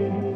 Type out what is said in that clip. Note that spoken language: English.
Música